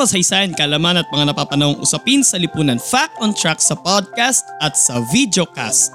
Kasaysayan, kalaman at mga napapanahong usapin sa lipunan Fact on Track sa podcast at sa videocast.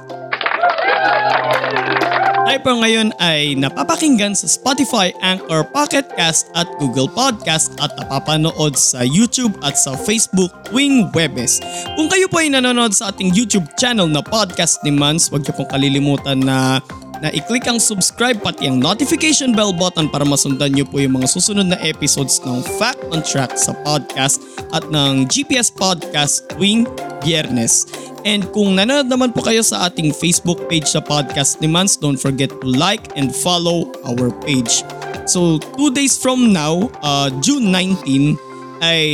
Tayo po ngayon ay napapakinggan sa Spotify, Anchor, Pocket Cast at Google Podcast at napapanood sa YouTube at sa Facebook tuwing Webes. Kung kayo po ay nanonood sa ating YouTube channel na Podcast ni Mans, huwag niyo pong kalilimutan na na i-click ang subscribe pati ang notification bell button para masundan niyo po yung mga susunod na episodes ng Fact on Track sa podcast at ng GPS Podcast tuwing biyernes. And kung nanonood naman po kayo sa ating Facebook page sa podcast ni Mans, don't forget to like and follow our page. So, two days from now, uh, June 19, ay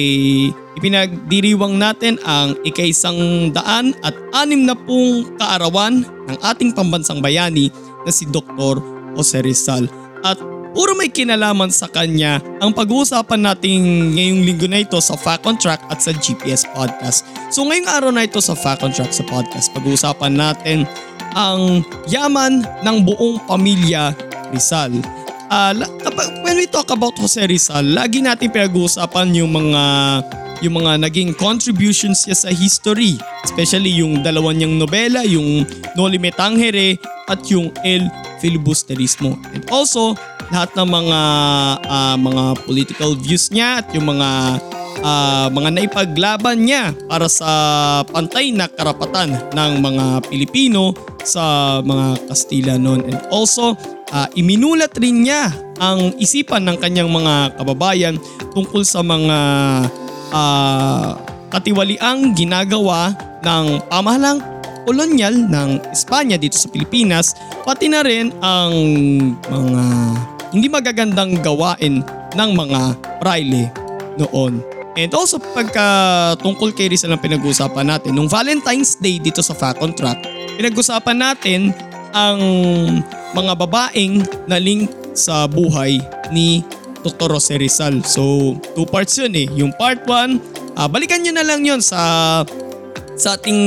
ipinagdiriwang natin ang ikaisang daan at anim na pong kaarawan ng ating pambansang bayani na si Dr. Jose Rizal. At puro may kinalaman sa kanya ang pag-uusapan natin ngayong linggo na ito sa Fact on Track at sa GPS Podcast. So ngayong araw na ito sa Fact on Track sa podcast, pag-uusapan natin ang yaman ng buong pamilya Rizal. Uh, when we talk about Jose Rizal, lagi natin pinag-uusapan yung mga yung mga naging contributions niya sa history. Especially yung dalawa niyang nobela, yung Noli Me Tangere at yung El Filibusterismo. And also, lahat ng mga uh, mga political views niya at yung mga uh, mga naipaglaban niya para sa pantay na karapatan ng mga Pilipino sa mga Kastila noon. And also, uh, iminulat rin niya ang isipan ng kanyang mga kababayan tungkol sa mga uh, katiwaliang ginagawa ng pamahalang kolonyal ng Espanya dito sa Pilipinas pati na rin ang mga hindi magagandang gawain ng mga praile noon. And also pagka tungkol kay Rizal ang pinag-uusapan natin, nung Valentine's Day dito sa Fact on Track, pinag-usapan natin ang mga babaeng na link sa buhay ni Dr. Jose Rizal. So, two parts yun eh. Yung part 1, uh, ah, balikan nyo na lang yun sa sa ating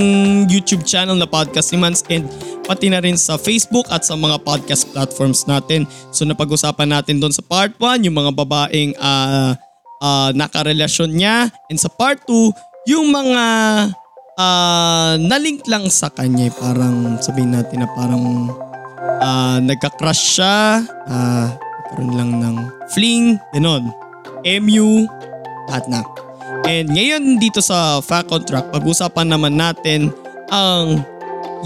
YouTube channel na Podcast ni Mans and pati na rin sa Facebook at sa mga podcast platforms natin. So napag-usapan natin doon sa part 1 yung mga babaeng uh, uh, nakarelasyon niya and sa part 2 yung mga uh, nalink lang sa kanya parang sabihin natin na parang uh, nagka-crush siya uh, nagkaroon lang ng fling, ganon. MU, lahat na. And ngayon dito sa Fact on Track, pag-usapan naman natin ang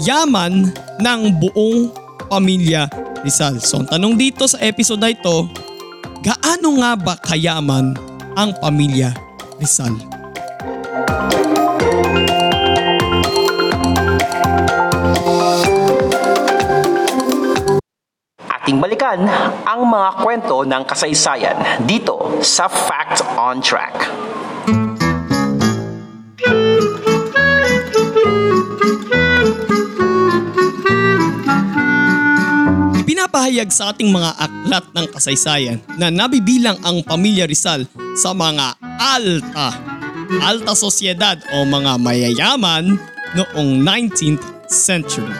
yaman ng buong pamilya Rizal. So ang tanong dito sa episode na ito, gaano nga ba kayaman ang pamilya Rizal? Ating balikan ang mga kwento ng kasaysayan dito sa Fact on Track. Pinapahayag sa ating mga aklat ng kasaysayan na nabibilang ang pamilya Rizal sa mga alta, alta sosyedad o mga mayayaman noong 19th century.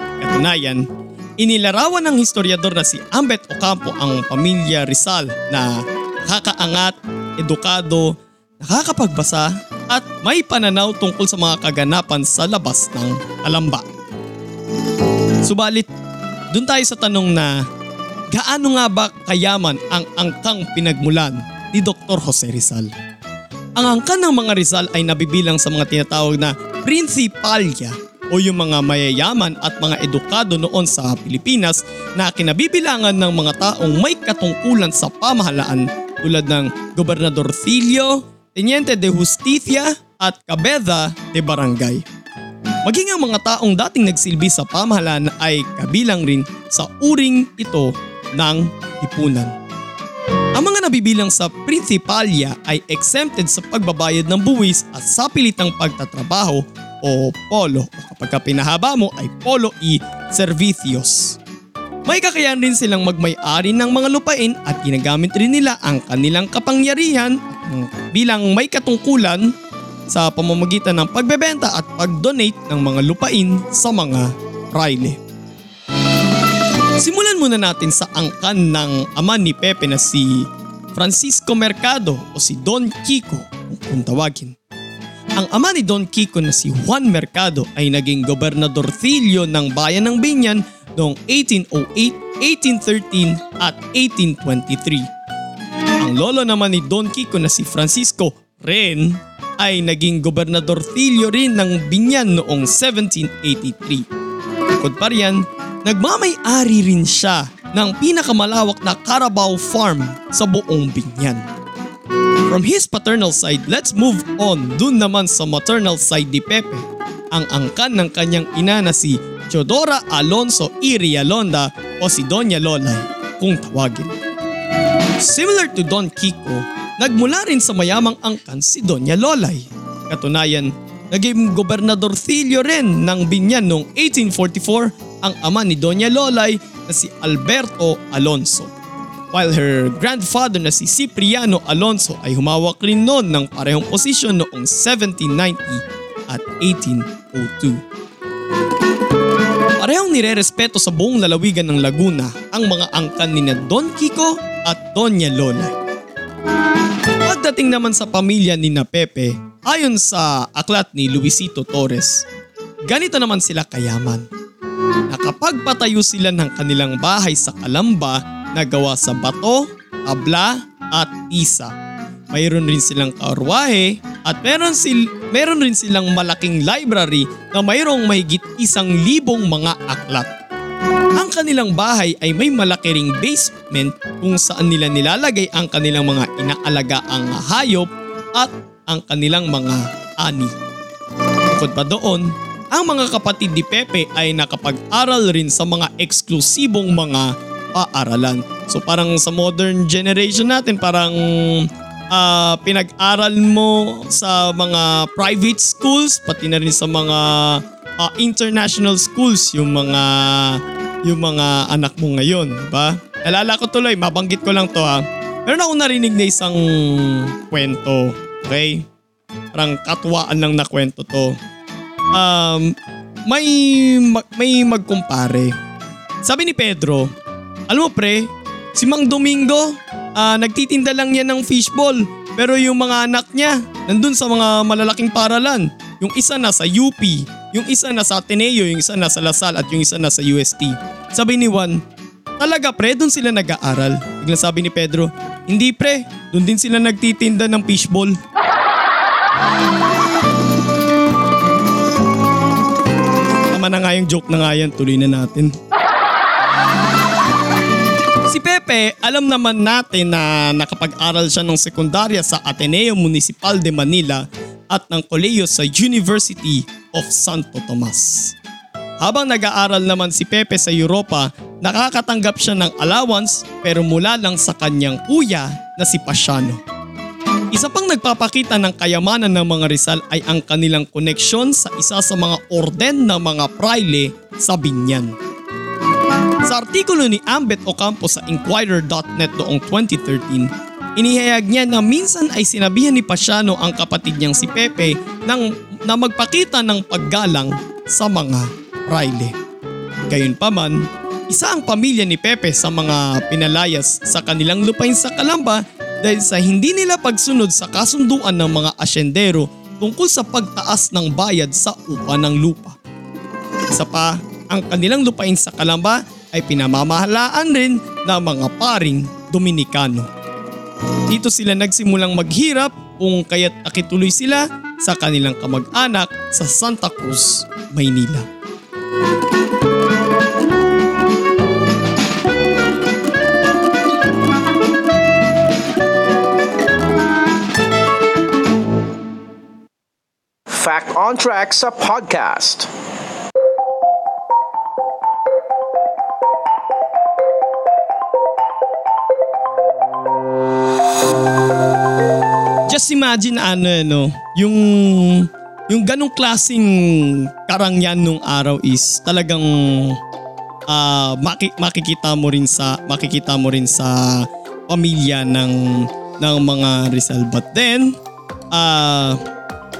Katunayan, Inilarawan ng historiador na si Ambet Ocampo ang pamilya Rizal na nakakaangat, edukado, nakakapagbasa at may pananaw tungkol sa mga kaganapan sa labas ng alamba. Subalit, dun tayo sa tanong na gaano nga ba kayaman ang angkang pinagmulan ni Dr. Jose Rizal? Ang angkan ng mga Rizal ay nabibilang sa mga tinatawag na prinsipalya o yung mga mayayaman at mga edukado noon sa Pilipinas na kinabibilangan ng mga taong may katungkulan sa pamahalaan tulad ng Gobernador Filio, Teniente de Justicia at Cabeza de Barangay. Maging ang mga taong dating nagsilbi sa pamahalaan ay kabilang rin sa uring ito ng lipunan. Ang mga nabibilang sa prinsipalya ay exempted sa pagbabayad ng buwis at sa pilitang pagtatrabaho o polo o kapag ka pinahaba mo ay polo i servicios. May kakayahan rin silang magmay-ari ng mga lupain at ginagamit rin nila ang kanilang kapangyarihan bilang may katungkulan sa pamamagitan ng pagbebenta at pag-donate ng mga lupain sa mga praile. Simulan muna natin sa angkan ng ama ni Pepe na si Francisco Mercado o si Don Kiko kung tawagin. Ang ama ni Don Kiko na si Juan Mercado ay naging gobernadorcilyo ng bayan ng Binyan noong 1808, 1813 at 1823. Ang lolo naman ni Don Kiko na si Francisco Ren ay naging gobernadorcilyo rin ng Binyan noong 1783. Bukod pa riyan, nagmamay-ari rin siya ng pinakamalawak na Carabao Farm sa buong Binyan. From his paternal side, let's move on dun naman sa maternal side ni Pepe. Ang angkan ng kanyang ina na si Teodora Alonso Irialonda o si Doña Lolay kung tawagin. Similar to Don Kiko, nagmula rin sa mayamang angkan si Doña Lolay. Katunayan, naging gobernadorcilyo rin ng Binyan noong 1844 ang ama ni Doña Lolay na si Alberto Alonso. While her grandfather na si Cipriano Alonso ay humawak rin noon ng parehong posisyon noong 1790 at 1802. Parehong nirerespeto sa buong lalawigan ng Laguna ang mga angkan ni Don Kiko at Doña Lolay. Pagdating naman sa pamilya ni na Pepe, ayon sa aklat ni Luisito Torres, ganito naman sila kayaman. Nakapagpatayo sila ng kanilang bahay sa Kalamba na gawa sa bato, tabla at isa. Mayroon rin silang karwahe at meron, sil meron rin silang malaking library na mayroong mahigit isang libong mga aklat. Ang kanilang bahay ay may malaki ring basement kung saan nila nilalagay ang kanilang mga inaalagaang hayop at ang kanilang mga ani. Bukod pa doon, ang mga kapatid ni Pepe ay nakapag-aral rin sa mga eksklusibong mga paaralan. So parang sa modern generation natin parang ah, pinag-aral mo sa mga private schools pati na rin sa mga ah, international schools yung mga yung mga anak mo ngayon, di ba? Alala ko tuloy, mabanggit ko lang to ha. Meron ako narinig na isang kwento, okay? Parang katuwaan lang na kwento to. Um, may may magkumpare. Sabi ni Pedro, alam mo pre, si Mang Domingo, ah, nagtitinda lang yan ng fishball. Pero yung mga anak niya, nandun sa mga malalaking paralan. Yung isa nasa UP, yung isa nasa Ateneo, yung isa nasa Lasal at yung isa nasa UST. Sabi ni Juan, talaga pre, doon sila nag-aaral. Biglang sabi ni Pedro, hindi pre, doon din sila nagtitinda ng fishball. Tama na nga yung joke na nga yan, tuloy na natin. Pepe, alam naman natin na nakapag-aral siya ng sekundarya sa Ateneo Municipal de Manila at ng koleyo sa University of Santo Tomas. Habang nag-aaral naman si Pepe sa Europa, nakakatanggap siya ng allowance pero mula lang sa kanyang kuya na si Pasiano. Isa pang nagpapakita ng kayamanan ng mga Rizal ay ang kanilang koneksyon sa isa sa mga orden ng mga praile sa Binyan. Sa artikulo ni Ambet Ocampo sa Inquirer.net noong 2013, inihayag niya na minsan ay sinabihan ni Pasiano ang kapatid niyang si Pepe nang, na magpakita ng paggalang sa mga praile. Gayunpaman, isa ang pamilya ni Pepe sa mga pinalayas sa kanilang lupain sa Kalamba dahil sa hindi nila pagsunod sa kasunduan ng mga asyendero tungkol sa pagtaas ng bayad sa upa ng lupa. Isa pa, ang kanilang lupain sa Kalamba ay pinamamahalaan rin ng mga paring Dominikano. Dito sila nagsimulang maghirap kung kaya't nakituloy sila sa kanilang kamag-anak sa Santa Cruz, Maynila. Fact on Track sa podcast. Just imagine ano eh, no, yung yung ganong klasing karangyan nung araw is talagang ah, maki- makikita mo rin sa makikita mo rin sa pamilya ng ng mga Rizal. But then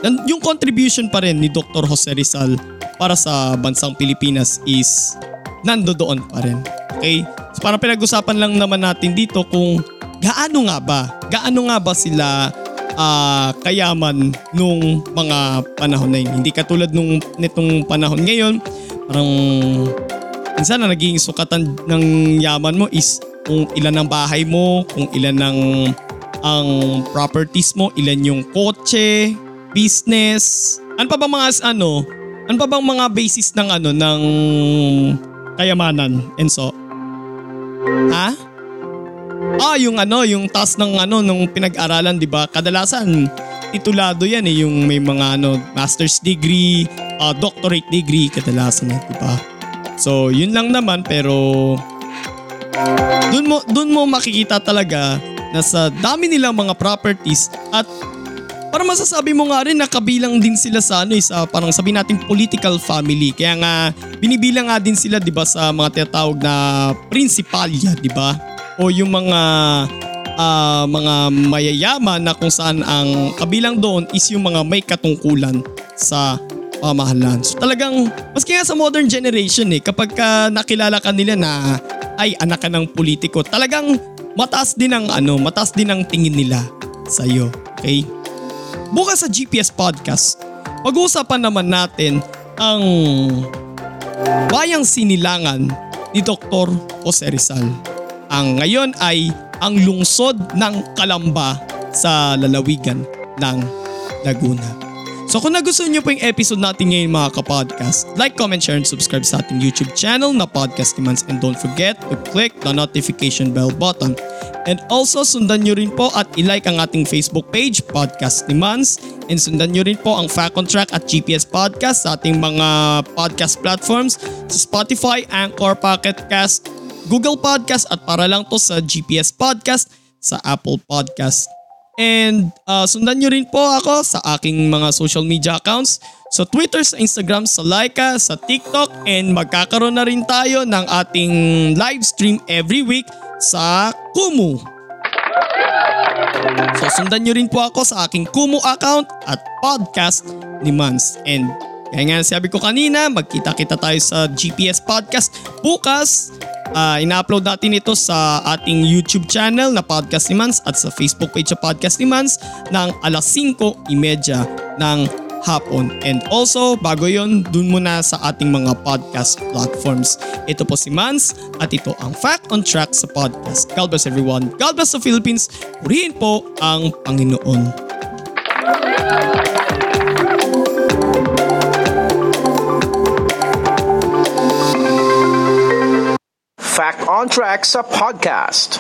nan- yung contribution pa rin ni Dr. Jose Rizal para sa bansang Pilipinas is nando doon pa rin. Okay? So parang pinag-usapan lang naman natin dito kung gaano nga ba, gaano nga ba sila ah, kayaman nung mga panahon na yun. Hindi katulad nung nitong panahon ngayon, parang minsan na naging sukatan ng yaman mo is kung ilan ang bahay mo, kung ilan ang ang properties mo, ilan yung kotse, business. Ano pa bang mga ano? Ano pa bang mga basis ng ano ng kayamanan? Enso? Ha? Ah, yung ano, yung task ng ano nung pinag-aralan, 'di ba? Kadalasan titulado 'yan eh, yung may mga ano, master's degree, ah, doctorate degree kadalasan, eh, 'di ba? So, yun lang naman pero doon mo doon mo makikita talaga na sa dami nilang mga properties at para masasabi mo nga rin na kabilang din sila sa ano eh, sa parang sabi natin political family. Kaya nga binibilang nga din sila 'di ba sa mga tinatawag na prinsipalya, 'di ba? O yung mga ah, mga mayayaman na kung saan ang kabilang doon is yung mga may katungkulan sa pamahalaan. So talagang, maski nga sa modern generation eh, kapag ka nakilala ka nila na ay anak ka ng politiko, talagang mataas din ang ano, mataas din ang tingin nila sa iyo. Okay? Bukas sa GPS Podcast, pag-uusapan naman natin ang bayang sinilangan ni Dr. Jose Rizal. Ang ngayon ay ang lungsod ng Kalamba sa lalawigan ng Laguna. So kung nagustuhan nyo po yung episode natin ngayon mga kapodcast, like, comment, share, and subscribe sa ating YouTube channel na Podcast ni Mans and don't forget to click the notification bell button. And also sundan nyo rin po at ilike ang ating Facebook page, Podcast ni Mans. And sundan nyo rin po ang Fact Track at GPS Podcast sa ating mga podcast platforms sa Spotify, Anchor, Pocket Cast, Google Podcast at para lang to sa GPS Podcast sa Apple Podcast. And uh, sundan nyo rin po ako sa aking mga social media accounts. Sa Twitter, sa Instagram, sa Laika, sa TikTok. And magkakaroon na rin tayo ng ating live stream every week sa Kumu. So sundan nyo rin po ako sa aking Kumu account at podcast ni Mans. And kaya nga sabi ko kanina, magkita-kita tayo sa GPS Podcast bukas. Ah, ina-upload natin ito sa ating YouTube channel na Podcast ni Mans at sa Facebook page sa Podcast ni Mans ng alas 5.30 ng hapon. And also, bago yon dun muna sa ating mga podcast platforms. Ito po si Mans at ito ang Fact on Track sa podcast. God bless everyone. God bless the Philippines. Purihin po ang Panginoon. Fact Contracts a podcast.